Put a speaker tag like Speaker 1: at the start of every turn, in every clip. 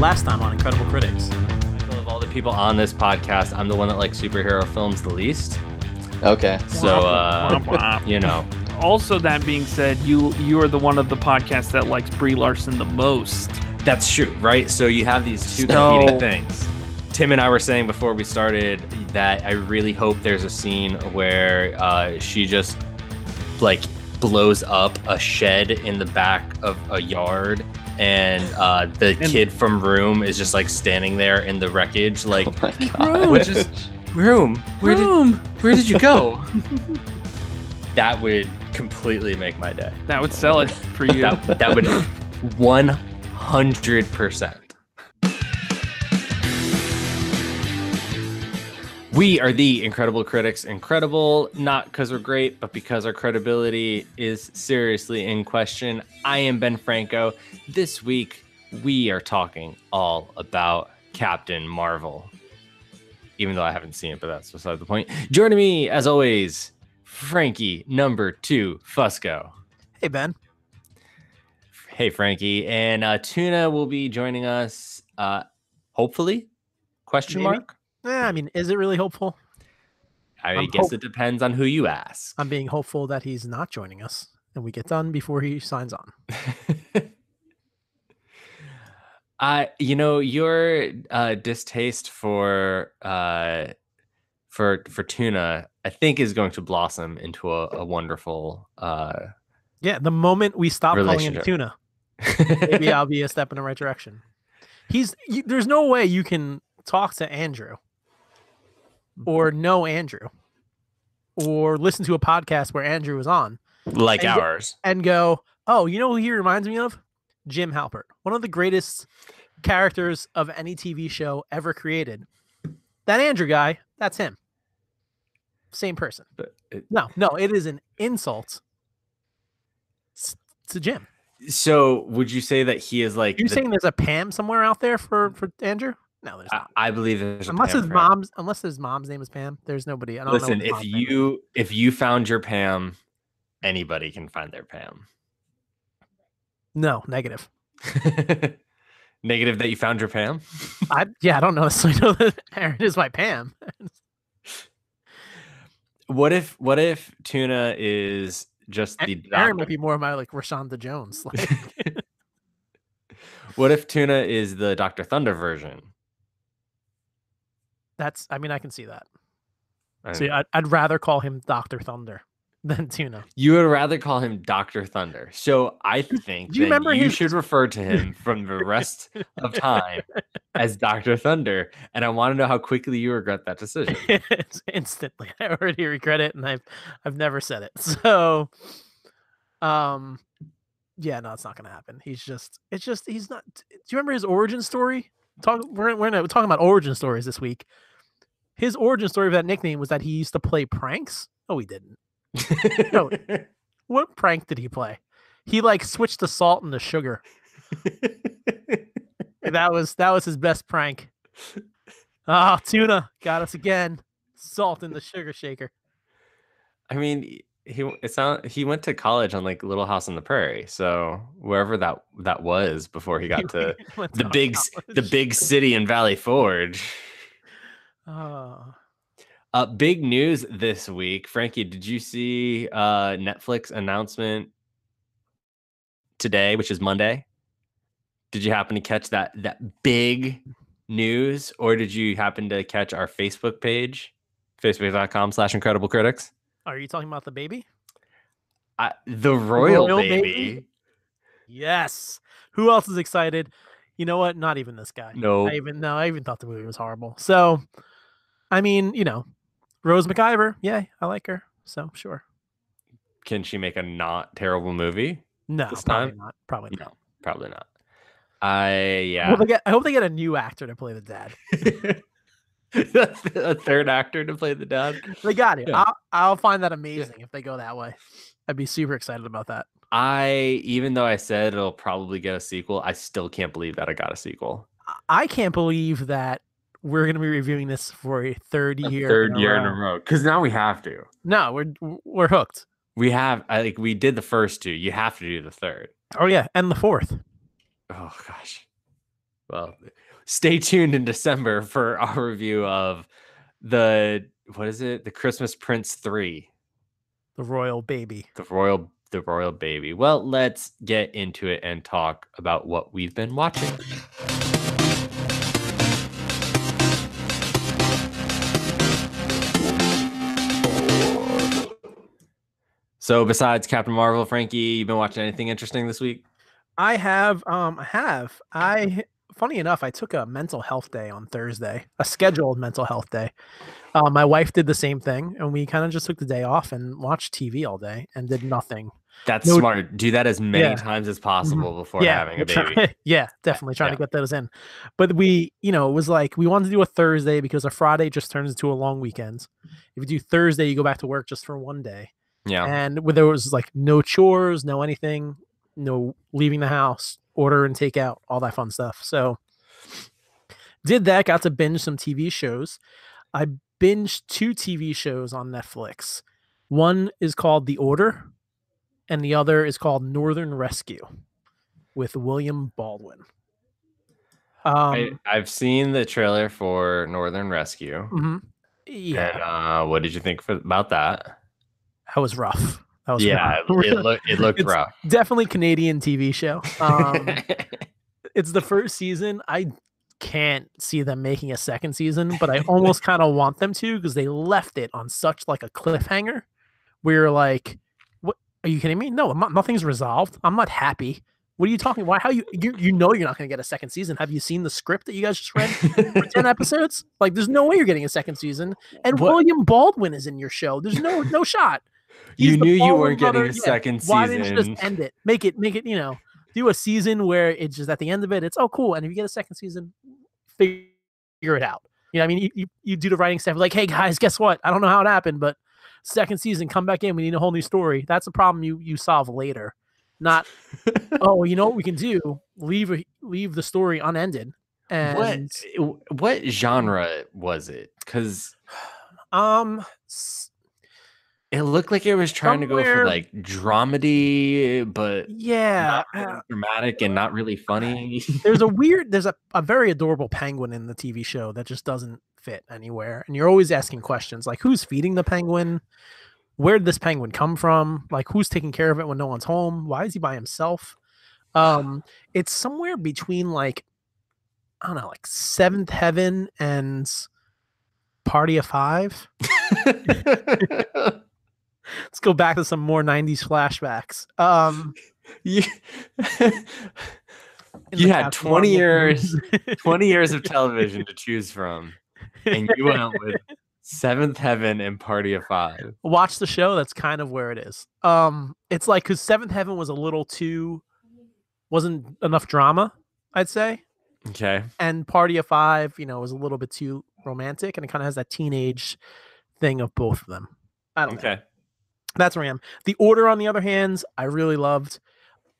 Speaker 1: last time on Incredible Critics.
Speaker 2: Of all the people on this podcast, I'm the one that likes superhero films the least.
Speaker 3: Okay.
Speaker 2: So, uh,
Speaker 4: Womp womp.
Speaker 2: you know,
Speaker 4: Also, that being said, you you are the one of the podcasts that likes Brie Larson the most.
Speaker 2: that's true, right? So you have these two
Speaker 4: So-
Speaker 2: competing things. Tim and I were saying before we started that I really hope there's a scene where uh, she just like blows up a shed in the back of a yard and uh, the
Speaker 4: And-
Speaker 2: kid from Room is just like standing there in the wreckage, like
Speaker 3: Oh my god.
Speaker 2: Which is- Room, where did where did you go? that would completely make my day.
Speaker 4: That would sell it for you.
Speaker 2: That, that would 100%. We are the Incredible Critics. Incredible, not because we're great, but because our credibility is seriously in question. I am Ben Franco. This week, we are talking all about Captain Marvel. Even though I haven't seen it, but that's beside the point. Joining me, as always, Frankie number two, Fusco.
Speaker 1: Hey, Ben.
Speaker 2: Hey, Frankie. And uh, Tuna will be joining us, uh, hopefully? Question
Speaker 1: Maybe.
Speaker 2: mark?
Speaker 1: Eh, I mean, is it really hopeful?
Speaker 2: I
Speaker 1: I'm
Speaker 2: guess
Speaker 1: hope-
Speaker 2: it depends on who you ask.
Speaker 1: I'm being hopeful that he's not joining us and we get done before he signs on.
Speaker 2: I, you know, your uh, distaste for uh, for for tuna, I think, is going to blossom into a, a wonderful. Uh,
Speaker 1: Yeah, the moment we stop calling him tuna, maybe I'll be a step in the right direction. He's you, there's no way you can talk to Andrew Mm-hmm. or know Andrew or listen to a podcast where Andrew was on
Speaker 2: like
Speaker 1: And-
Speaker 2: ours.
Speaker 1: and go, "Oh, you know who he reminds me of? Jim Halpert, one of the greatest characters of any TV show ever created. That Andrew guy, that's him. Same person.
Speaker 2: But it-
Speaker 1: No, no, it is an insult s- to Jim.
Speaker 2: so, would you say that he is like?
Speaker 1: You're
Speaker 2: the-
Speaker 1: saying there's a Pam somewhere out there for for Andrew? No, there's
Speaker 2: I,
Speaker 1: not.
Speaker 2: I believe there's a
Speaker 1: Unless his mom's unless his mom's name is Pam, there's nobody. I don't
Speaker 2: Listen, if
Speaker 1: mom's name is.
Speaker 2: you if you found your Pam, anybody can find their Pam.
Speaker 1: no negative.
Speaker 2: Negative that you found your Pam.
Speaker 1: I yeah, I don't know necessarily know that Aaron is my Pam.
Speaker 2: What if what if Tuna is just the
Speaker 1: Aaron
Speaker 2: doctor?
Speaker 1: might be more of my like Rashida Jones. Like,
Speaker 2: What if Tuna is the Doctor Thunder version?
Speaker 1: That's I mean I can see that.
Speaker 2: I
Speaker 1: See,
Speaker 2: mean,
Speaker 1: I'd, I'd rather call him Doctor Thunder than Tuna.
Speaker 2: you would rather call him Doctor Thunder. So I think
Speaker 1: you remember
Speaker 2: you
Speaker 1: his-
Speaker 2: should refer to him from the rest of time as Doctor Thunder. And I want to know how quickly you regret that decision.
Speaker 1: Instantly. I already regret it, and I've I've never said it. So, um, yeah, no, it's not gonna happen. He's just, it's just, he's not. Do you remember his origin story? Talk. We're we're, we're talking about origin stories this week. His origin story of that nickname was that he used to play pranks. Oh, he didn't. No. What prank did he play? He like switched the salt and the sugar. That was that was his best prank. Ah, tuna got us again. Salt in the sugar shaker.
Speaker 2: I mean, he it sound he went to college on like Little House on the Prairie, so wherever that that was before he got to
Speaker 1: Went
Speaker 2: the big s- the big city in Valley Forge.
Speaker 1: Oh,
Speaker 2: Uh, big news this week, Frankie. Did you see uh Netflix announcement today, which is Monday? Did you happen to catch that that big news, or did you happen to catch our Facebook page, facebook.com/slash Incredible Critics?
Speaker 1: are you talking about the baby?
Speaker 2: I, the royal,
Speaker 1: royal
Speaker 2: baby.
Speaker 1: baby? Yes. Who else is excited? You know what? Not even this guy.
Speaker 2: No.
Speaker 1: I even no. I even thought the movie was horrible. So, I mean, you know, Rose McIver. Yeah, I like her. So sure.
Speaker 2: Can she make a not terrible movie?
Speaker 1: No,
Speaker 2: This
Speaker 1: probably
Speaker 2: time?
Speaker 1: not. Probably not.
Speaker 2: No, probably not. I yeah.
Speaker 1: Well, get, I hope they get a new actor to play the dad.
Speaker 2: a third actor to play the dad.
Speaker 1: They got it.
Speaker 2: Yeah.
Speaker 1: I'll, I'll find that amazing if they go that way. I'd be super excited about that.
Speaker 2: I even though I said it'll probably get a sequel, I still can't believe that I got a sequel.
Speaker 1: I can't believe that we're going to be reviewing this for a third
Speaker 2: A
Speaker 1: year.
Speaker 2: third
Speaker 1: in a
Speaker 2: year in a row. Because now we have to.
Speaker 1: No, we're we're hooked.
Speaker 2: We have I like we did the first two. You have to do the third.
Speaker 1: Oh yeah, and the fourth.
Speaker 2: Oh gosh. Well, stay tuned in December for our review of the what is it? The Christmas Prince 3,
Speaker 1: The royal baby.
Speaker 2: the royal the royal baby. Well, let's get into it and talk about what we've been watching. So besides Captain Marvel, Frankie, you've been watching anything interesting this week?
Speaker 1: I have um I have. I funny enough, I took a mental health day on Thursday, a scheduled mental health day. Uh, my wife did the same thing, and we kind of just took the day off and watched TV all day and did nothing.
Speaker 2: That's
Speaker 1: No-
Speaker 2: smart. Do that as many
Speaker 1: Yeah.
Speaker 2: times as possible before having a baby.
Speaker 1: yeah, definitely trying
Speaker 2: Yeah.
Speaker 1: to get those in. But we, you know, it was like we wanted to do a Thursday because a Friday just turns into a long weekend. If you do Thursday, you go back to work just for one day.
Speaker 2: Yeah.
Speaker 1: and where there was like no chores, no anything, no leaving the house, order and take out, all that fun stuff. So did that, got to binge some TV shows. I binged two TV shows on Netflix. One is called The Order, and the other is called Northern Rescue with William Baldwin. Um,
Speaker 2: I, I've seen the trailer for Northern Rescue.
Speaker 1: mhm. yeah,
Speaker 2: And uh, what did you think for, about that?
Speaker 1: That was rough. That was
Speaker 2: Yeah,
Speaker 1: rough.
Speaker 2: it, it looked it looked
Speaker 1: It's-
Speaker 2: rough.
Speaker 1: definitely Canadian TV show. Um, it's the first season. I can't see them making a second season, but I almost kind of want them to because they left it on such like a cliffhanger where you're like, "What? Are you kidding me? No, I'm not, nothing's resolved. I'm not happy. What are you talking? Why? How you? You, you know you're not going to get a second season. Have you seen the script that you guys just read for ten episodes? Like, there's no way you're getting a second season. And
Speaker 2: What-
Speaker 1: William Baldwin is in your show. There's no no shot.
Speaker 2: You knew you weren't getting a second
Speaker 1: Why
Speaker 2: season.
Speaker 1: didn't you just end it? Make it, make it, you know, do a season where it's just at the end of it, it's oh cool. And if you get a second season, figure it out. You know, I mean, you, you, you do the writing stuff like, hey guys, guess what? I don't know how it happened, but second season, come back in. We need a whole new story. That's a problem you you solve later. Not oh, you know what we can do? Leave leave the story unended. And
Speaker 2: what what genre was it? Because
Speaker 1: um s-
Speaker 2: it looked like it was trying to go for like dramedy, but
Speaker 1: yeah,
Speaker 2: not really
Speaker 1: uh,
Speaker 2: dramatic and not really funny.
Speaker 1: there's a weird there's a, a very adorable penguin in the tv show that just doesn't fit anywhere and you're always asking questions like who's feeding the penguin? Where did this penguin come from? Like who's taking care of it when no one's home? Why is he by himself? Um it's somewhere between like i don't know like seventh heaven and party of five let's go back to some more 90s flashbacks. Um
Speaker 2: you, you had 20
Speaker 1: Marvel
Speaker 2: years 20 years of television to choose from and you went with seventh heaven and party of five.
Speaker 1: Watch the show that's kind of where it is. Um it's like because seventh heaven was a little too wasn't enough drama i'd say.
Speaker 2: Okay.
Speaker 1: And party of five you know was a little bit too romantic and it kind of has that teenage thing of both of them. I don't know.
Speaker 2: Okay
Speaker 1: that's where i am the order on the other hand i really loved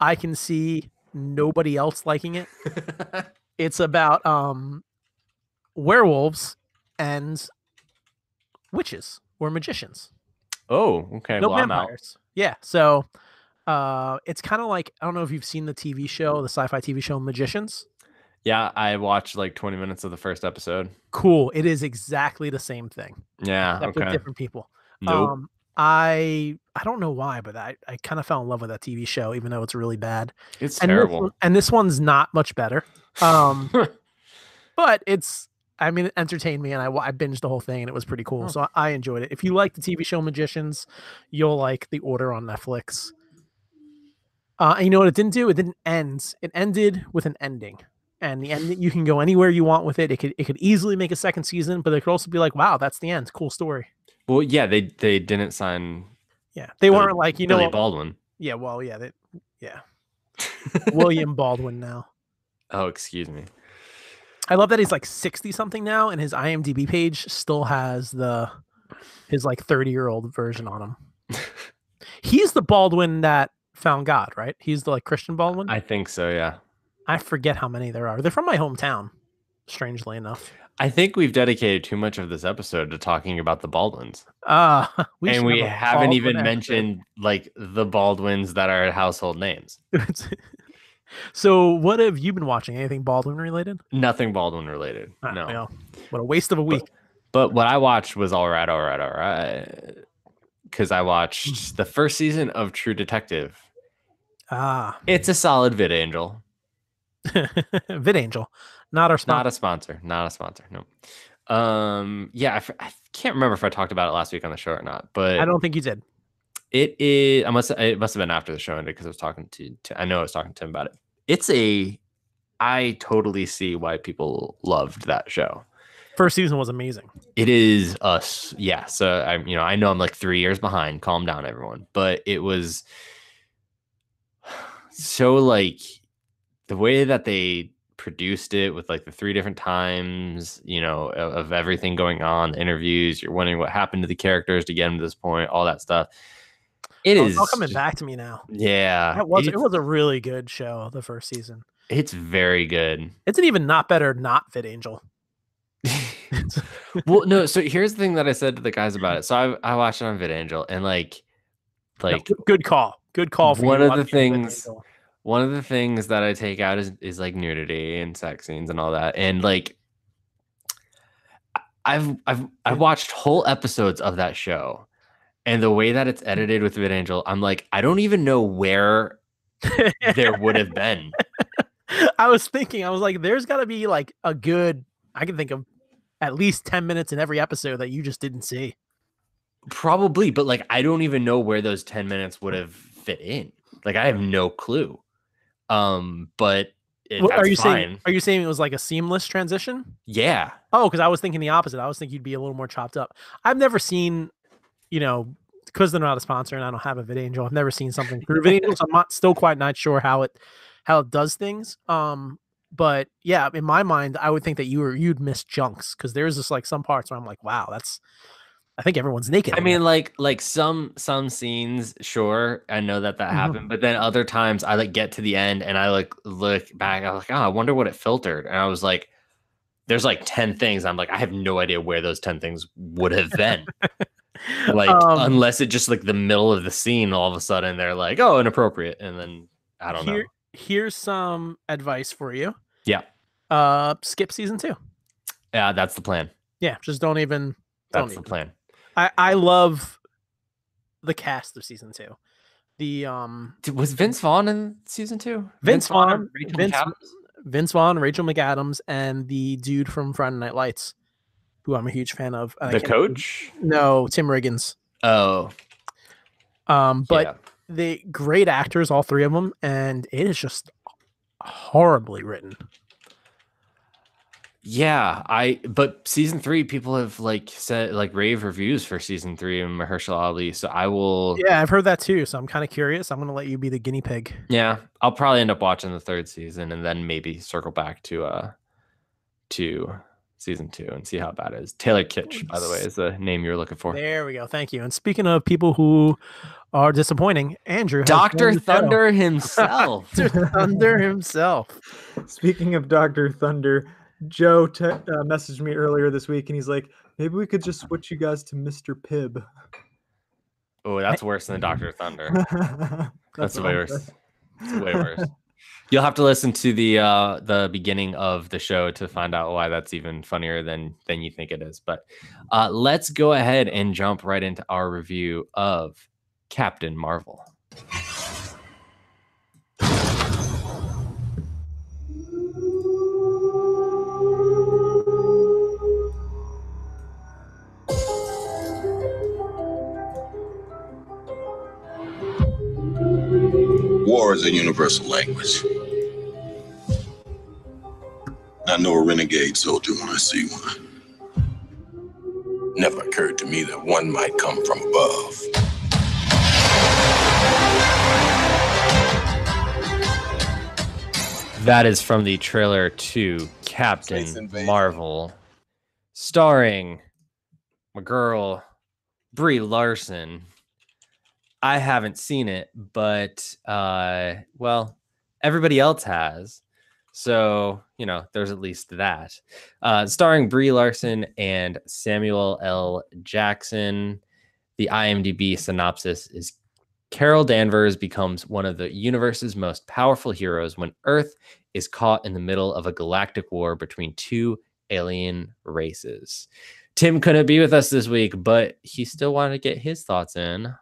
Speaker 1: i can see nobody else liking it it's about um werewolves and witches or magicians
Speaker 2: oh okay
Speaker 1: no
Speaker 2: well i'm out
Speaker 1: vampires. Yeah. So uh it's kind of like I don't know if you've seen the TV show, the sci-fi TV show Magicians.
Speaker 2: yeah i watched like 20 minutes of the first episode
Speaker 1: Cool. It is exactly the same thing,
Speaker 2: yeah
Speaker 1: except
Speaker 2: okay
Speaker 1: different people.
Speaker 2: nope
Speaker 1: Um I I don't know why, but I, I kind of fell in love with that TV show, even though it's really bad.
Speaker 2: it's
Speaker 1: And this,
Speaker 2: terrible
Speaker 1: one- and this one's not much better. Um but it's I mean, it entertained me, and I, I binged the whole thing, and it was pretty cool.
Speaker 2: Oh.
Speaker 1: So I, I enjoyed it. If you like the TV show Magicians, you'll like The Order on Netflix. Uh, and you know what it didn't do? It didn't end. It ended with an ending, and the end you can go anywhere you want with it. It could it could easily make a second season, but it could also be like, wow, that's the end. Cool story.
Speaker 2: Well yeah they they didn't sign
Speaker 1: Yeah, they weren't like you know.
Speaker 2: Billy
Speaker 1: what-
Speaker 2: baldwin
Speaker 1: Yeah, well, yeah, they, yeah. William Baldwin now.
Speaker 2: oh excuse me
Speaker 1: I love that he's like 60 something now and his IMDb page still has the his like 30 year old version on him. He's the Baldwin that found God, right? He's the like Christian Baldwin. I
Speaker 2: think so yeah I
Speaker 1: forget how many there are. They're from my hometown, strangely enough.
Speaker 2: I think we've dedicated too much of this episode to talking about the Baldwins.
Speaker 1: Uh we
Speaker 2: and we
Speaker 1: have
Speaker 2: haven't even
Speaker 1: episode.
Speaker 2: mentioned like the Baldwins that are household names.
Speaker 1: so what have you been watching? Anything Baldwin related?
Speaker 2: Nothing Baldwin related.
Speaker 1: Ah,
Speaker 2: no.
Speaker 1: what a waste of a week.
Speaker 2: But what I watched was all right, all right, all right. Because I watched the first season of True Detective.
Speaker 1: Ah,
Speaker 2: It's a solid VidAngel.
Speaker 1: VidAngel, not our sponsor.
Speaker 2: Not a sponsor. Not a sponsor. No. Um. Yeah. I can't remember if I talked about it last week on the show or not. But
Speaker 1: I don't think you did.
Speaker 2: It is. I must. It must have been after the show ended because I was talking to, to. I know I was talking to him about it. It's a. I totally see why people loved that show.
Speaker 1: First season was amazing.
Speaker 2: It is us. Yeah. So I'm. You know. I know I'm like three years behind. Calm down, everyone. But it was. So like, the way that they produced it with like the three different times, you know, of, of everything going on, the interviews. You're wondering what happened to the characters to get them to this point. All that stuff. It
Speaker 1: Oh,
Speaker 2: is
Speaker 1: all coming back to me now.
Speaker 2: Yeah,
Speaker 1: That was it was a really good show. The first season.
Speaker 2: it's very good.
Speaker 1: It's an even not better not fit VidAngel.
Speaker 2: well, no. So here's the thing that I said to the guys about it. So I I watched it on VidAngel, and like, like
Speaker 1: good- good call. Good call. For
Speaker 2: One of the things-. One of the things that I take out is is like nudity and sex scenes and all that, and like. I've I've I've watched whole episodes of that show, and the way that it's mm-hmm. edited with VidAngel, I'm like, I don't even know where there would have been.
Speaker 1: I was thinking, I was like, there's got to be like a good, I can think of at least 10 minutes in every episode that you just didn't see.
Speaker 2: Probably, but like I don't even know where those 10 minutes would have fit in. Like I have no clue. Um, but it,
Speaker 1: What- are you
Speaker 2: fine.
Speaker 1: saying, are you saying it was like a seamless transition?
Speaker 2: Yeah.
Speaker 1: Oh, because I was thinking the opposite. I was thinking you'd be a little more chopped up. I've never seen, you know, because they're not a sponsor and I don't have a VidAngel. I've never seen something through VidAngel, so I'm not still quite not sure how it how it does things. Um, but yeah, in my mind, I would think that you were you'd miss chunks because there's just like some parts where I'm like, wow, that's. I think everyone's naked.
Speaker 2: I mean, like like some some scenes, sure, I know that that
Speaker 1: Mhm.
Speaker 2: happened, but then other times I like get to the end and I like look back, I was like, oh, I wonder what it filtered, and I was like, there's like ten things. I'm like, I have no idea where those ten things would have been. like
Speaker 1: Um,
Speaker 2: unless it just like the middle of the scene, all of a sudden they're like, oh, inappropriate, and then I don't know.
Speaker 1: Here's some advice for you.
Speaker 2: Yeah.
Speaker 1: Uh, skip season two.
Speaker 2: Yeah, that's the plan.
Speaker 1: Yeah, just don't even. Don't
Speaker 2: That's the
Speaker 1: even.
Speaker 2: plan.
Speaker 1: I I love the cast of season two. The um
Speaker 2: Was Vince Vaughn in season two?
Speaker 1: Vince
Speaker 2: and
Speaker 1: Vaughn,
Speaker 2: Rachel
Speaker 1: Vince-
Speaker 2: McAdams?
Speaker 1: Vince Vaughn, Rachel McAdams, and the dude from Friday Night Lights, who I'm a huge fan of. I
Speaker 2: the
Speaker 1: can't-
Speaker 2: coach.
Speaker 1: No, Tim Riggins.
Speaker 2: Oh,
Speaker 1: Um, but
Speaker 2: yeah.
Speaker 1: they great actors, all three of them, and it is just horribly written.
Speaker 2: Yeah, I but season three people have like said like rave reviews for season three and Mahershala Ali. So I will yeah.
Speaker 1: Yeah, I've heard that too, so I'm kind of curious. I'm gonna let you be the guinea pig.
Speaker 2: Yeah, I'll probably end up watching the third season and then maybe circle back to uh to season two and see how bad it is. Taylor Kitsch, by the way, is the name you're looking for.
Speaker 1: There we go. Thank you. And speaking of people who are disappointing, Andrew,
Speaker 2: Doctor
Speaker 1: joined the show.
Speaker 2: Thunder himself.
Speaker 1: Dr. Thunder himself.
Speaker 3: Speaking of Doctor Thunder, Joe te- uh, messaged me earlier this week, and he's like, "Maybe we could just switch you guys to Mister Pibb."
Speaker 2: oh, that's worse than Doctor Thunder. That's,
Speaker 3: what
Speaker 2: way worse. It's way worse. You'll have to listen to the uh the beginning of the show to find out why that's even funnier than than you think it is. But uh let's go ahead and jump right into our review of Captain Marvel.
Speaker 5: War is a universal language. I know a renegade soldier when I see one. Never occurred to me that one might come from above.
Speaker 2: That is from the trailer to Captain Marvel, starring my girl Brie Larson. I haven't seen it, but uh, well, everybody else has. So you know, there's at least that. Uh, starring Brie Larson and Samuel L. Jackson. The IMDb synopsis is Carol Danvers becomes one of the universe's most powerful heroes when Earth is caught in the middle of a galactic war between two alien races. Tim couldn't be with us this week, but he still wanted to get his thoughts in.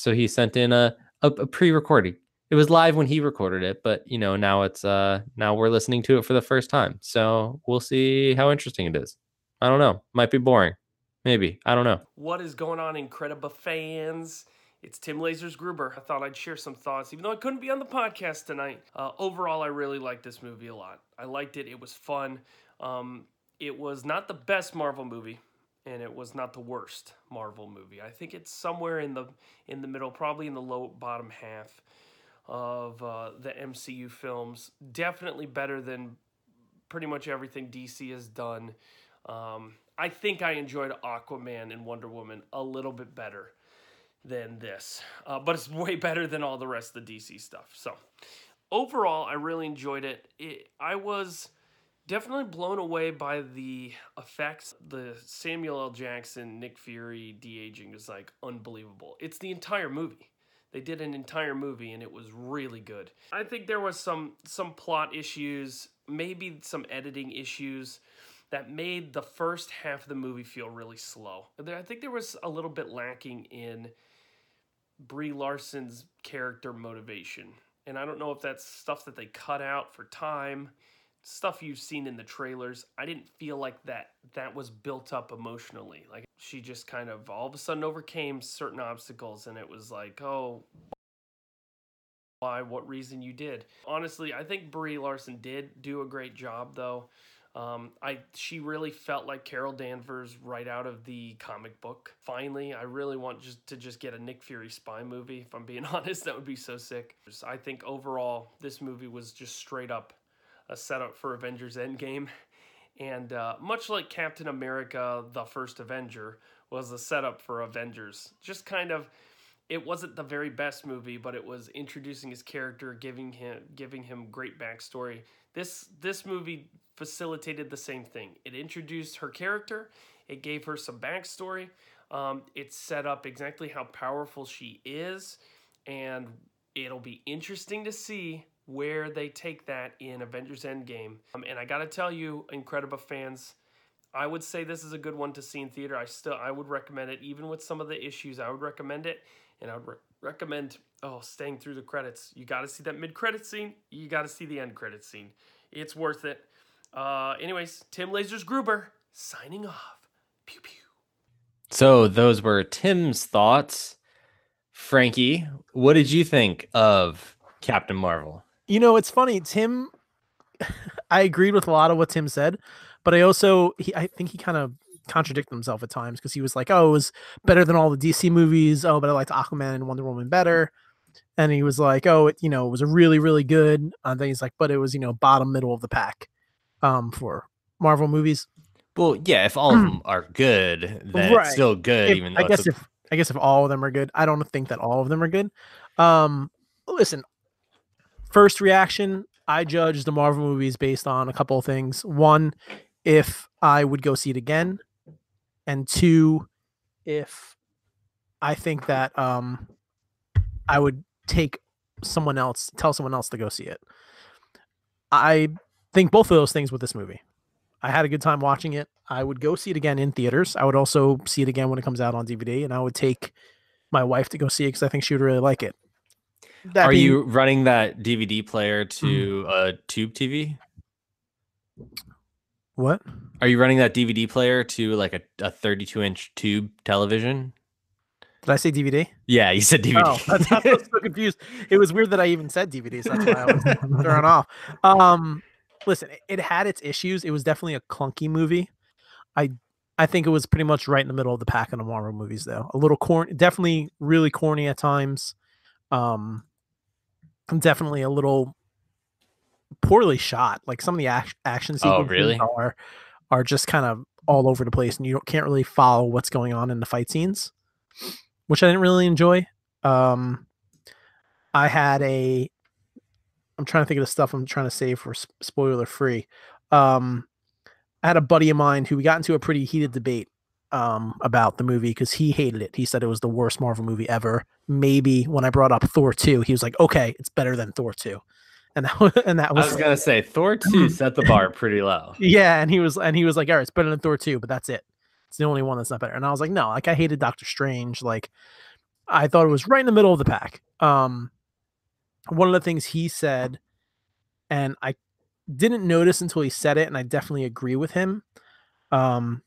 Speaker 2: So he sent in a, a, a pre-recording. It was live when he recorded it, but you know, now it's uh now we're listening to it for the first time. So we'll see how interesting it is. I don't know. Might be boring. Maybe. I don't know.
Speaker 6: What is going on, Incredible fans? It's Tim Lasers Gruber. I thought I'd share some thoughts, even though I couldn't be on the podcast tonight. Uh, overall, I really liked this movie a lot. I liked it. It was fun. Um, it was not the best Marvel movie, and it was not the worst Marvel movie. I think it's somewhere in the in the middle, probably in the low bottom half of uh, the MCU films. Definitely better than pretty much everything DC has done. Um, I think I enjoyed Aquaman and Wonder Woman a little bit better than this, uh, but it's way better than all the rest of the DC stuff. So, overall, I really enjoyed it. it I was definitely blown away by the effects. The Samuel L. Jackson, Nick Fury de aging is like unbelievable. It's the entire movie. They did an entire movie and it was really good. I think there was some some plot issues, maybe some editing issues that made the first half of the movie feel really slow. I think there was a little bit lacking in Brie Larson's character motivation. And I don't know if that's stuff that they cut out for time, stuff you've seen in the trailers. I didn't feel like that that was built up emotionally. Like she just kind of all of a sudden overcame certain obstacles and it was like, "Oh, why what reason you did." Honestly, I think Brie Larson did do a great job though. Um, I she really felt like Carol Danvers right out of the comic book. Finally, I really want just to just get a Nick Fury spy movie. If I'm being honest, that would be so sick. I think overall, this movie was just straight up a setup for Avengers Endgame, and uh, much like Captain America: The First Avenger was a setup for Avengers. Just kind of it wasn't the very best movie, but it was introducing his character, giving him giving him great backstory. This this movie facilitated the same thing. It introduced her character, it gave her some backstory, um, it set up exactly how powerful she is, and it'll be interesting to see where they take that in Avengers Endgame. Um, and I gotta tell you, Incredible fans, I would say this is a good one to see in theater. I still I would recommend it, even with some of the issues. I would recommend it, and I would re- recommend oh staying through the credits. You got to see that mid credit scene. You got to see the end credit scene. It's worth it. Uh, anyways, Tim Lasers Gruber signing off. Pew pew.
Speaker 2: So those were Tim's thoughts. Frankie, what did you think of Captain Marvel?
Speaker 1: You know, it's funny. Tim, I agreed with a lot of what Tim said, but I also, he, I think he kind of contradicted himself at times because he was like, "Oh, it was better than all the DC movies." Oh, but I liked Aquaman and Wonder Woman better. And he was like, "Oh, it, you know, it was a really, really good." And then he's like, "But it was, you know, bottom middle of the pack." um, for Marvel movies.
Speaker 2: Well, yeah, if all of them are good, then
Speaker 1: Right.
Speaker 2: it's still good.
Speaker 1: If-
Speaker 2: even though
Speaker 1: I guess
Speaker 2: a-
Speaker 1: if I guess if all of them are good, I don't think that all of them are good. Um, listen, first reaction, I judge the Marvel movies based on a couple of things. One, if I would go see it again, and two, if I think that um, I would take someone else, tell someone else to go see it. I think both of those things with this movie. I had a good time watching it. I would go see it again in theaters. I would also see it again when it comes out on DVD, and I would take my wife to go see it because I think she would really like it. That
Speaker 2: are
Speaker 1: being-
Speaker 2: you running that DVD player
Speaker 1: Mm.
Speaker 2: to a tube TV?
Speaker 1: what?
Speaker 2: Are you running that DVD player to like a, a 32 inch tube television?
Speaker 1: Did I say DVD?
Speaker 2: Yeah, you said DVD.
Speaker 1: Oh, that's, I was so confused. It was weird that I even said DVD, so that's why I was thrown off. Um, listen, it, it had its issues. It was definitely a clunky movie. I I think it was pretty much right in the middle of the pack of the Marvel movies, though. A little corny, definitely really corny at times. Um, definitely a little poorly shot. Like some of the act- action
Speaker 2: Oh,
Speaker 1: sequences
Speaker 2: really?
Speaker 1: are are just kind of all over the place, and you don't, can't really follow what's going on in the fight scenes, which I didn't really enjoy. Um, I had a. I'm trying to think of the stuff I'm trying to save for s- spoiler free. Um, I had a buddy of mine who we got into a pretty heated debate um, about the movie because he hated it. He said it was the worst Marvel movie ever. Maybe when I brought up Thor 2, he was like, okay, it's better than Thor 2. And that was, and that was
Speaker 2: I
Speaker 1: was,
Speaker 2: gonna say Thor two set the bar pretty low.
Speaker 1: yeah, and he was and he was like, all right, it's better than Thor 2, but that's it. It's the only one that's not better. And I was like, no, like I hated Doctor Strange. Like I thought it was right in the middle of the pack. Um one of the things he said, and I didn't notice until he said it, and I definitely agree with him. Um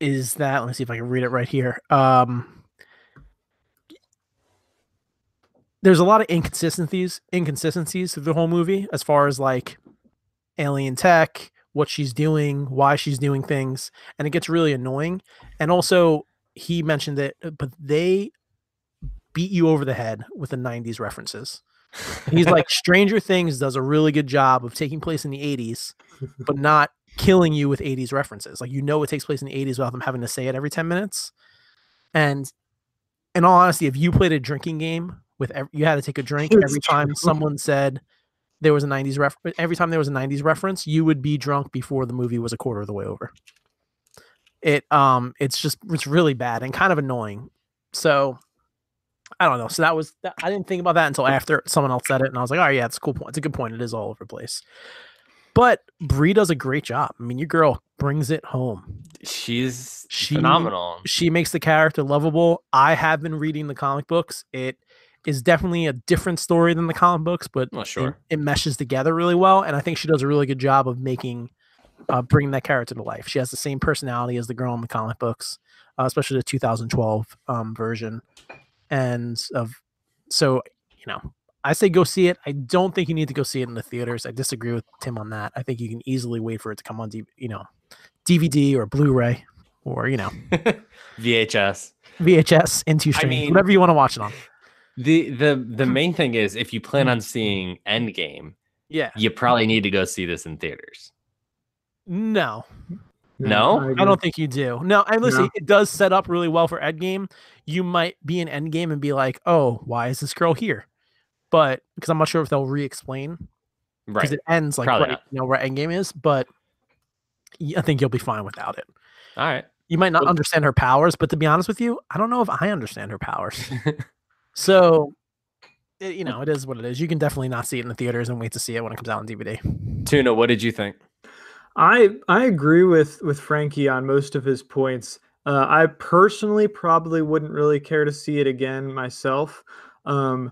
Speaker 1: is that let me see if I can read it right here. Um there's a lot of inconsistencies inconsistencies through the whole movie as far as like alien tech what she's doing why she's doing things and it gets really annoying. And also he mentioned it but they beat you over the head with the 90s references. He's like stranger things does a really good job of taking place in the 80s but not killing you with 80s references. Like you know it takes place in the 80s without them having to say it every 10 minutes. And in all honesty if you played a drinking game with every, you had to take a drink
Speaker 3: It's
Speaker 1: every time
Speaker 3: true.
Speaker 1: someone said there was a 90s ref every time there was a 90s reference you would be drunk before the movie was a quarter of the way over it um it's just it's really bad and kind of annoying so i don't know so that was that, i didn't think about that until after someone else said it and i was like oh yeah it's a cool point it's a good point it is all over the place but Brie does a great job. I mean, your girl brings it home.
Speaker 2: She's
Speaker 1: She-
Speaker 2: phenomenal.
Speaker 1: She makes the character lovable. I have been reading the comic books. It is definitely a different story than the comic books, but
Speaker 2: Well,
Speaker 1: it-
Speaker 2: sure.
Speaker 1: it, meshes together really well. And I think she does a really good job of making, uh, bringing that character to life. She has the same personality as the girl in the comic books, uh, especially the 2012 um, version. And of so, you know, I say go see it. I don't think you need to go see it in the theaters. I disagree with Tim on that. I think you can easily wait for it to come on, D- you know, DVD or Blu-ray or you know
Speaker 2: VHS.
Speaker 1: VHS into
Speaker 2: I
Speaker 1: stream,
Speaker 2: mean-
Speaker 1: whatever you want to watch it on.
Speaker 2: The the the main thing is if you plan on mm-hmm. seeing Endgame,
Speaker 1: Yeah,
Speaker 2: you probably need to go see this in theaters.
Speaker 1: no,
Speaker 2: No?
Speaker 1: I
Speaker 3: agree.
Speaker 1: don't think you do. No, and listen,
Speaker 3: No.
Speaker 1: it does set up really well for Endgame. You might be in Endgame and be like, "Oh, why is this girl here?" But because I'm not sure if they'll re-explain
Speaker 2: right?
Speaker 1: because it ends like
Speaker 2: Probably
Speaker 1: right,
Speaker 2: not.
Speaker 1: you know where Endgame is. But I think you'll be fine without it.
Speaker 2: All right.
Speaker 1: You might not
Speaker 2: Well-
Speaker 1: understand her powers, but to be honest with you, I don't know if I understand her powers. so, it, you know, it is what it is. You can definitely not see it in the theaters and wait to see it when it comes out on DVD.
Speaker 2: Tuna, what did you think?
Speaker 3: I I agree with with Frankie on most of his points. Uh, I personally probably wouldn't really care to see it again myself. Um,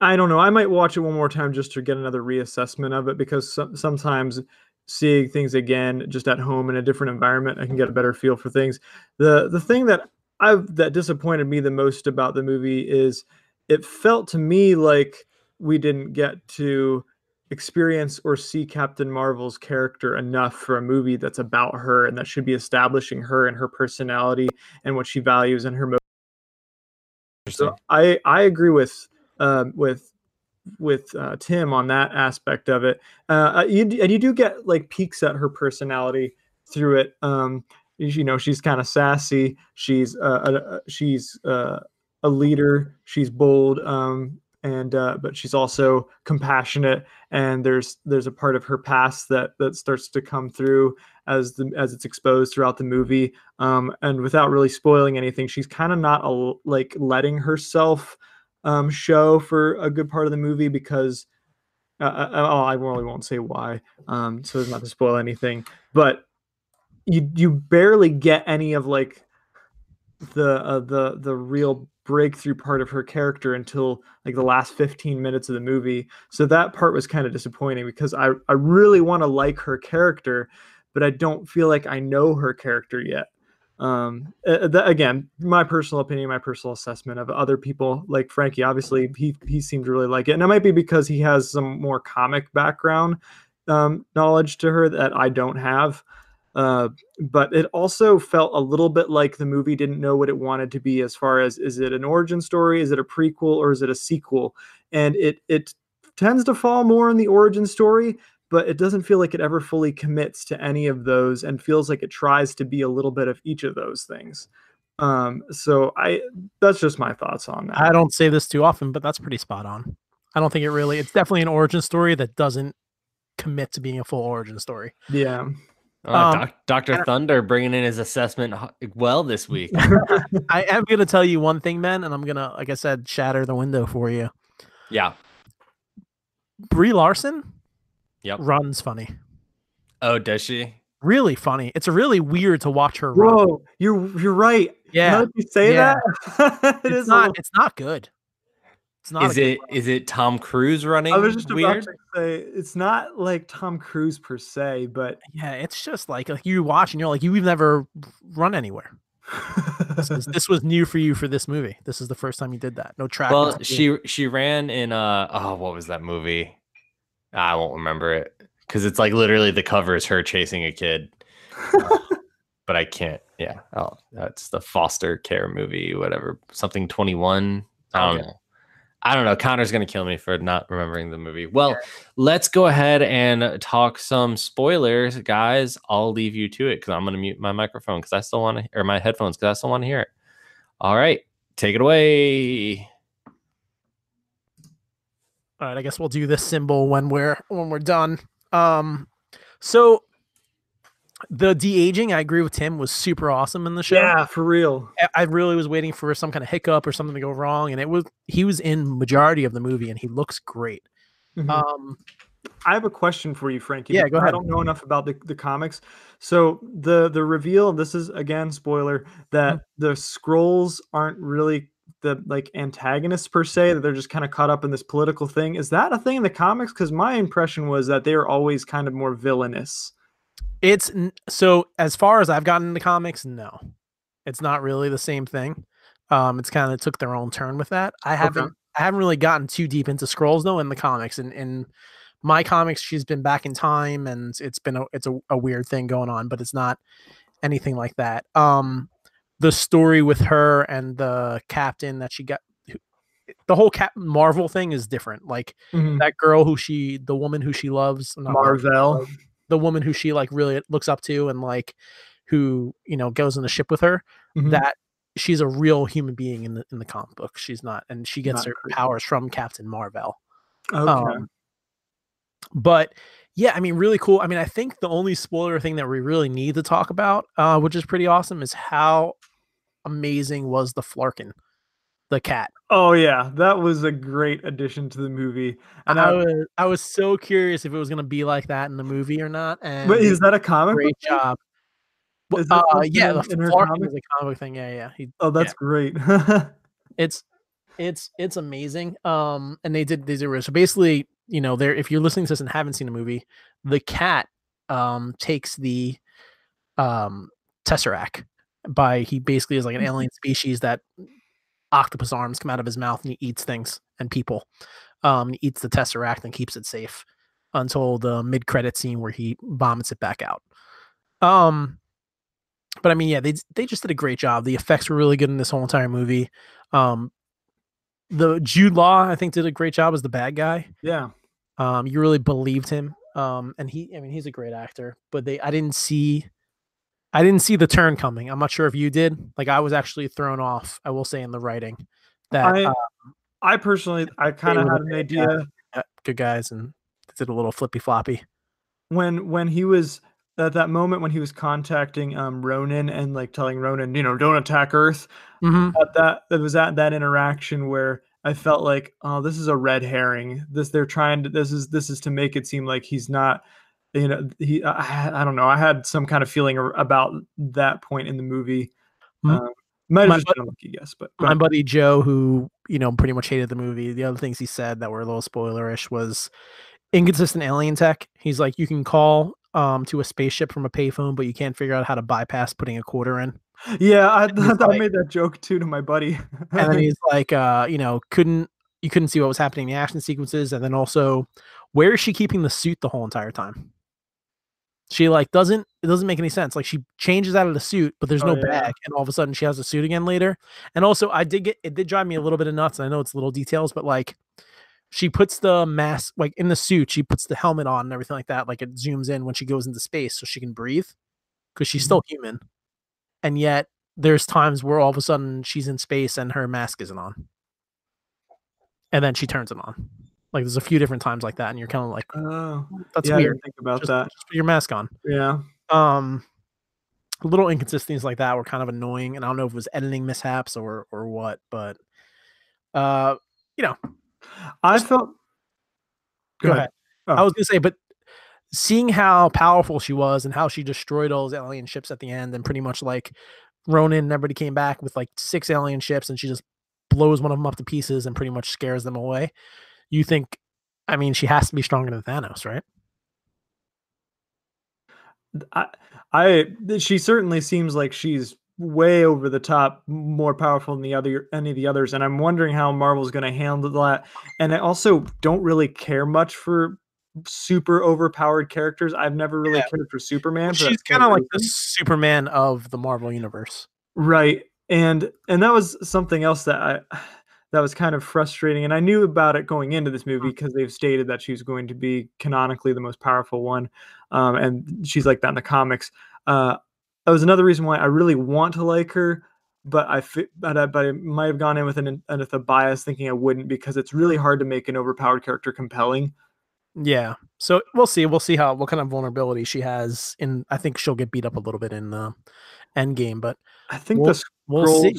Speaker 3: I don't know. I might watch it one more time just to get another reassessment of it because some, sometimes seeing things again just at home in a different environment, I can get a better feel for things. the The thing that I've that disappointed me the most about the movie is it felt to me like we didn't get to experience or see Captain Marvel's character enough for a movie that's about her and that should be establishing her and her personality and what she values and her. Mo- so I I agree with um, with with uh, Tim on that aspect of it. Uh, you, and you do get like peeks at her personality through it. Um, you know, she's kind of sassy. She's uh, a, she's uh, a leader. She's bold. Um, and uh, but she's also compassionate. And there's there's a part of her past that that starts to come through as the as it's exposed throughout the movie. Um, and without really spoiling anything, she's kind of not a, like letting herself um, show for a good part of the movie because uh, uh, oh, I really won't say why, um, so as not to spoil anything. But you you barely get any of like the uh, the the real breakthrough part of her character until like the last 15 minutes of the movie. So that part was kind of disappointing because I I really want to like her character, but I don't feel like I know her character yet um again my personal opinion my personal assessment of other people like frankie obviously he he seemed to really like it and it might be because he has some more comic background um knowledge to her that i don't have uh but it also felt a little bit like the movie didn't know what it wanted to be as far as is it an origin story is it a prequel or is it a sequel and it it tends to fall more in the origin story but it doesn't feel like it ever fully commits to any of those and feels like it tries to be a little bit of each of those things um so i that's just my thoughts on that
Speaker 1: I don't say this too often, but that's pretty spot on. I don't think it really. It's definitely an origin story that doesn't commit to being a full origin story.
Speaker 3: yeah
Speaker 2: Oh,
Speaker 1: Um,
Speaker 2: Doc, Dr. Thunder bringing in his assessment well this week.
Speaker 1: I am gonna tell you one thing, man, and I'm gonna, like I said, shatter the window for you.
Speaker 2: yeah.
Speaker 1: Brie Larson
Speaker 2: Yep.
Speaker 1: runs funny,
Speaker 2: Oh, does she?
Speaker 1: really funny. It's really weird to watch her run.
Speaker 3: Whoa, you're you're right. Now
Speaker 1: Yeah,
Speaker 3: that you say
Speaker 1: Yeah.
Speaker 3: that, it
Speaker 1: it's
Speaker 3: is
Speaker 1: not.
Speaker 3: little-
Speaker 1: It's not good. It's not.
Speaker 2: Is
Speaker 1: good
Speaker 2: it
Speaker 1: run.
Speaker 2: is it Tom Cruise running
Speaker 3: I was just
Speaker 2: weird?
Speaker 3: about to say it's not like Tom Cruise per se, but
Speaker 1: Yeah, it's just like like you watch and you're like you've never run anywhere. This, is, this was new for you for this movie. This is the first time you did that. No track.
Speaker 2: Well, she she ran in uh oh what was that movie? I won't remember it because it's like literally the cover is her chasing a kid, but I can't. Yeah, oh, that's the foster care movie, whatever, something twenty one. I don't
Speaker 1: Okay.
Speaker 2: know. I don't know. Connor's gonna kill me for not remembering the movie. Well, let's go ahead and talk some spoilers, guys. I'll leave you to it because I'm gonna mute my microphone because I still want to, or my headphones because I still want to hear it. All right, take it away.
Speaker 1: All right, I guess we'll do this symbol when we're when we're done. Um, so the de aging, I agree with Tim, was super awesome in the show.
Speaker 3: yeah, for real.
Speaker 1: I- really was waiting for some kind of hiccup or something to go wrong, and it was he was in majority of the movie, and he looks great.
Speaker 3: Mhm.
Speaker 1: Um,
Speaker 3: I have a question for you, Frankie.
Speaker 1: Yeah, go
Speaker 3: I don't know enough about the, the comics. So the the reveal, this is again spoiler, that
Speaker 1: Mm-hmm.
Speaker 3: the Skrulls aren't really the like antagonists per se, that they're just kind of caught up in this political thing. Is that a thing in the comics? Because my impression was that they were always kind of more villainous.
Speaker 1: It's so as far as I've gotten into comics, no, it's not really the same thing. Um, it's kind of took their own turn with that. I haven't I haven't really gotten too deep into Skrulls though in the comics. And in my comics, she's been back in time, and it's been a it's a, a weird thing going on, but it's not anything like that. Um, the story with her and the captain that she got. The whole Captain Marvel thing is different. Like
Speaker 3: Mhm.
Speaker 1: that girl who she, the woman who she loves, Marvel,
Speaker 3: Marvel.
Speaker 1: The woman who she like really looks up to and like who you know goes in the ship with her
Speaker 3: Mhm.
Speaker 1: that she's a real human being in the in the comic book she's not and she gets
Speaker 3: Not
Speaker 1: her
Speaker 3: creepy.
Speaker 1: powers from captain marvel
Speaker 3: Okay.
Speaker 1: um, but yeah i mean really cool i mean i think the only spoiler thing that we really need to talk about uh which is pretty awesome is how amazing was the Flerken the cat
Speaker 3: oh yeah, that was a great addition to the movie. And
Speaker 1: I
Speaker 3: I,
Speaker 1: was, I was so curious if it was going to be like that in the movie or not and
Speaker 3: but is that a comic?
Speaker 1: great
Speaker 3: book
Speaker 1: job. Uh, yeah, the
Speaker 3: her comic?
Speaker 1: is a comic thing. Yeah, yeah. He,
Speaker 3: Oh, that's great.
Speaker 1: it's it's it's amazing. Um, and they did they did so basically, you know, there if you're listening to this and haven't seen the movie, the cat um takes the um tesseract by he basically is like an
Speaker 3: Mm-hmm.
Speaker 1: alien species that octopus arms come out of his mouth and he eats things and people. Um, he eats the tesseract and keeps it safe until the mid credit scene where he vomits it back out. Um, but I mean, yeah, they they just did a great job. The effects were really good in this whole entire movie. Um, the Jude Law, I think, did a great job as the bad guy.
Speaker 3: yeah.
Speaker 1: Um, you really believed him. Um, and he, I mean, he's a great actor. But they, I didn't see, I didn't see the turn coming. I'm not sure if you did. Like, I was actually thrown off. I will say in the writing that
Speaker 3: I
Speaker 1: uh,
Speaker 3: I personally I kind of had an idea
Speaker 1: good guys and did a little flippy floppy.
Speaker 3: when when he was at that moment when he was contacting um Ronan and like telling Ronan, you know, don't attack Earth.
Speaker 1: Mm-hmm.
Speaker 3: At that it was at that interaction where I felt like, oh, this is a red herring. This they're trying to this is this is to make it seem like he's not you know he I, I don't know. I had some kind of feeling about that point in the movie.
Speaker 1: M-
Speaker 3: Um, might have been a lucky guess, but
Speaker 1: my buddy Joe, who you know pretty much hated the movie, the other things he said that were a little spoilerish was inconsistent alien tech. He's like, you can call um to a spaceship from a payphone, but you can't figure out how to bypass putting a quarter in.
Speaker 3: yeah, I
Speaker 1: like-
Speaker 3: made that joke too to my buddy.
Speaker 1: And then he's like, uh, you know, couldn't you couldn't see what was happening in the action sequences, and then also, where is she keeping the suit the whole entire time? She like doesn't it doesn't make any sense. Like she changes out of the suit, but there's
Speaker 3: Oh,
Speaker 1: no
Speaker 3: yeah.
Speaker 1: bag, and all of a sudden she has a suit again later. And also, I did get it did drive me a little bit of nuts. And I know it's little details, but like she puts the mask like in the suit, she puts the helmet on and everything like that. Like it zooms in when she goes into space so she can breathe because she's
Speaker 3: Mhm.
Speaker 1: still human. And yet there's times where all of a sudden she's in space and her mask isn't on. And then she turns it on. Like there's a few different times like that, and you're kind of like,
Speaker 3: oh,
Speaker 1: that's
Speaker 3: yeah,
Speaker 1: weird.
Speaker 3: think about
Speaker 1: Just,
Speaker 3: that.
Speaker 1: just put your mask on.
Speaker 3: Yeah.
Speaker 1: Um, little inconsistencies like that were kind of annoying, and I don't know if it was editing mishaps or or what, but uh, you know,
Speaker 3: I felt.
Speaker 1: go ahead.
Speaker 3: Oh.
Speaker 1: I was gonna say, but seeing how powerful she was and how she destroyed all those alien ships at the end, and pretty much like Ronan and everybody came back with like six alien ships, and she just blows one of them up to pieces and pretty much scares them away. You think? I mean, she has to be stronger than Thanos, right?
Speaker 3: I, I she certainly seems like she's way over the top more powerful than the other any of the others and i'm wondering how marvel's going to handle that and i also don't really care much for super overpowered characters i've never really
Speaker 1: Yeah.
Speaker 3: cared for superman
Speaker 1: She's kind of like the. Superman of the Marvel universe.
Speaker 3: right and and that was something else that i that was kind of frustrating and i knew about it going into this movie because they've stated that she's going to be canonically the most powerful one um, and she's like that in the comics uh, that was another reason why i really want to like her but i but I, but I might have gone in with an with a bias thinking i wouldn't because it's really hard to make an overpowered character compelling
Speaker 1: Yeah. So we'll see. We'll see how what kind of vulnerability she has. In I think she'll get beat up a little bit in the end game, but
Speaker 3: i think
Speaker 1: We'll-
Speaker 3: the
Speaker 1: we'll
Speaker 3: Skrulls
Speaker 1: see.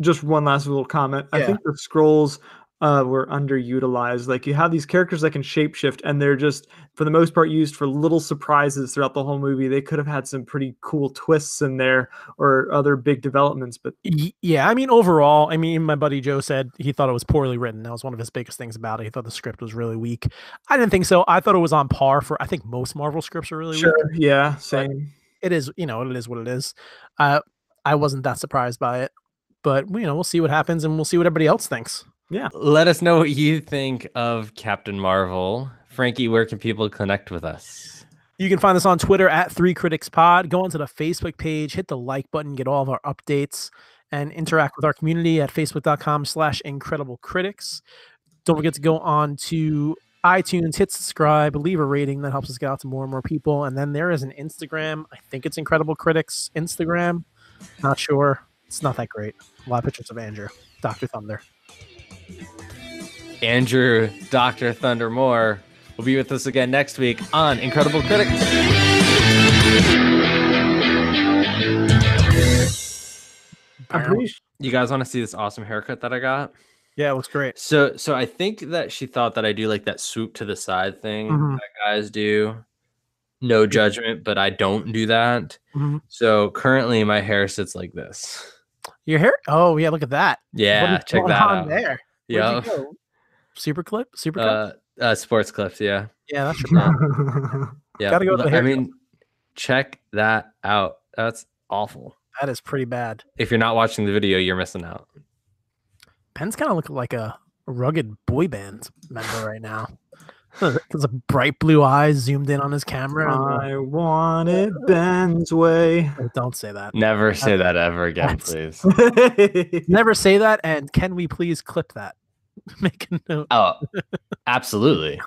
Speaker 3: Just one last little comment i think the Skrulls uh, were underutilized like you have these characters that can shapeshift and they're just for the most part used for little surprises throughout the whole movie they could have had some pretty cool twists in there or other big developments but
Speaker 1: Yeah, I mean, overall, I mean, my buddy Joe said he thought it was poorly written. That was one of his biggest things about it. He thought the script was really weak. I didn't think so. I thought it was on par for. I think most Marvel scripts are really weak.
Speaker 3: sure yeah same
Speaker 1: It is, you know, it is what it is. Uh, I wasn't that surprised by it, but you know, we'll see what happens, and we'll see what everybody else thinks. Yeah.
Speaker 2: Let us know what you think of Captain Marvel. Frankie, where can people connect with us?
Speaker 1: You can find us on Twitter at Three Critics Pod. Go onto the Facebook page, hit the like button, get all of our updates, and interact with our community at facebook.com slash incredible critics. Don't forget to go on to iTunes, hit subscribe, leave a rating. That helps us get out to more and more people. And then there is an Instagram. I think it's Incredible Critics Instagram. Not sure. It's not that great. A lot of pictures of Andrew, Dr. Thunder.
Speaker 2: Andrew, Dr. Thunder Moore will be with us again next week on Incredible Critics.
Speaker 3: i'm pretty
Speaker 2: You guys want to see this awesome haircut that I got?
Speaker 1: Yeah, it looks great.
Speaker 2: So, so I think that she thought that I do like that swoop to the side thing
Speaker 1: Mhm.
Speaker 2: that guys do. No judgment, but I don't do that.
Speaker 1: Mhm.
Speaker 2: So currently, my hair sits like this.
Speaker 1: Your hair? Oh, yeah, look at that.
Speaker 2: Yeah, check that
Speaker 1: on
Speaker 2: out.
Speaker 1: there?
Speaker 2: Yeah.
Speaker 1: Super clip? Super clip?
Speaker 2: uh, uh, sports clips. Yeah,
Speaker 1: yeah, that's your
Speaker 2: yeah.
Speaker 1: Gotta go with
Speaker 2: I mean, check that out. That's awful.
Speaker 1: That is pretty bad.
Speaker 2: If you're not watching the video, you're missing out.
Speaker 1: Penn's kind of looking like a rugged boy band member right now. There's a bright blue eyes zoomed in on his camera. and
Speaker 3: i want it ben's way
Speaker 1: don't say that.
Speaker 2: Never say that ever again,
Speaker 1: That's-
Speaker 2: please.
Speaker 1: Never say that. And can we please clip that? Make a note.
Speaker 2: Oh, absolutely.